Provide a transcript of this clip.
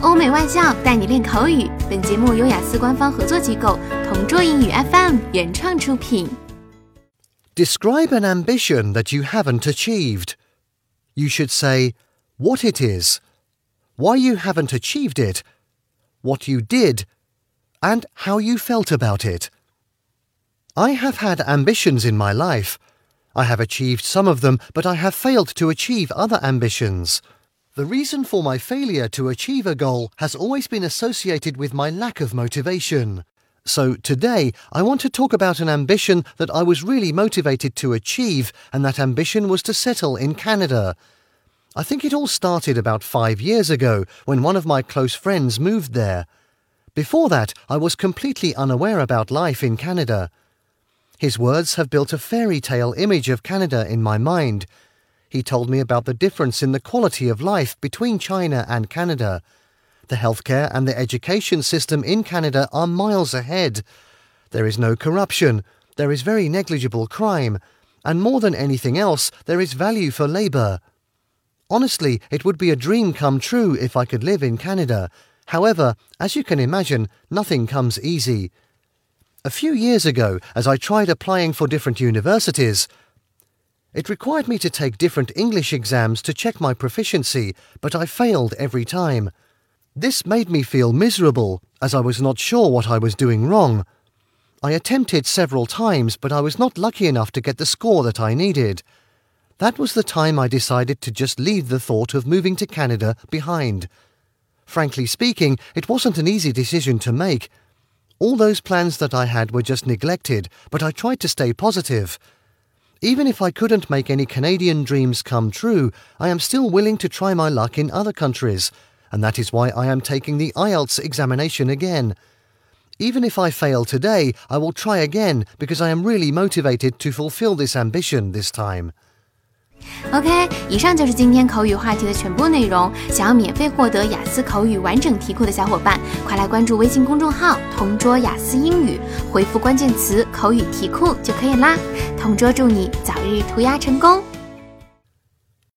欧美外教带你练口语。本节目由雅思官方合作机构同桌英语 FM 原创出品。Describe an ambition that you haven't achieved. You should say what it is, why you haven't achieved it, what you did, and how you felt about it. I have had ambitions in my life. I have achieved some of them, but I have failed to achieve other ambitions. The reason for my failure to achieve a goal has always been associated with my lack of motivation. So today, I want to talk about an ambition that I was really motivated to achieve, and that ambition was to settle in Canada. I think it all started about five years ago when one of my close friends moved there. Before that, I was completely unaware about life in Canada. His words have built a fairy tale image of Canada in my mind, he told me about the difference in the quality of life between China and Canada. The healthcare and the education system in Canada are miles ahead. There is no corruption, there is very negligible crime, and more than anything else, there is value for labour. Honestly, it would be a dream come true if I could live in Canada. However, as you can imagine, nothing comes easy. A few years ago, as I tried applying for different universities, it required me to take different English exams to check my proficiency, but I failed every time. This made me feel miserable, as I was not sure what I was doing wrong. I attempted several times, but I was not lucky enough to get the score that I needed. That was the time I decided to just leave the thought of moving to Canada behind. Frankly speaking, it wasn't an easy decision to make. All those plans that I had were just neglected, but I tried to stay positive. Even if I couldn't make any Canadian dreams come true, I am still willing to try my luck in other countries, and that is why I am taking the IELTS examination again. Even if I fail today, I will try again because I am really motivated to fulfill this ambition this time. OK，以上就是今天口语话题的全部内容。想要免费获得雅思口语完整题库的小伙伴，快来关注微信公众号“同桌雅思英语”，回复关键词“口语题库”就可以啦。 同桌祝你早日涂鸦成功！